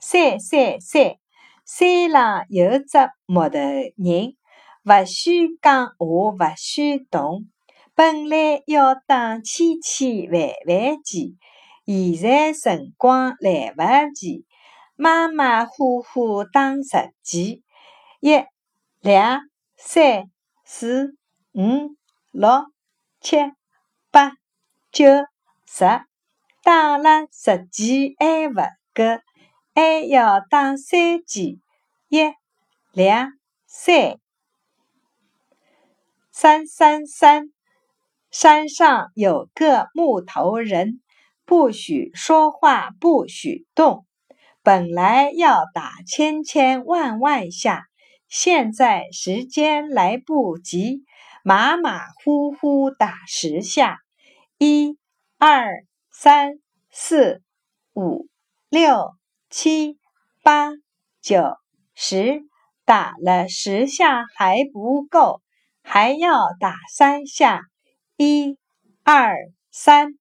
三三三，山浪有只木头人，勿许讲话，勿许动。本来要打千千万万计，现在辰光来勿及，马马虎虎打十箭。一、两、三、四、五、六、七、八、九、十，打了十箭还勿够，还要打三箭。一、两、三，三三三。山上有个木头人，不许说话，不许动。本来要打千千万万下，现在时间来不及，马马虎虎打十下。一、二、三、四、五、六、七、八、九、十，打了十下还不够，还要打三下。一、二、三。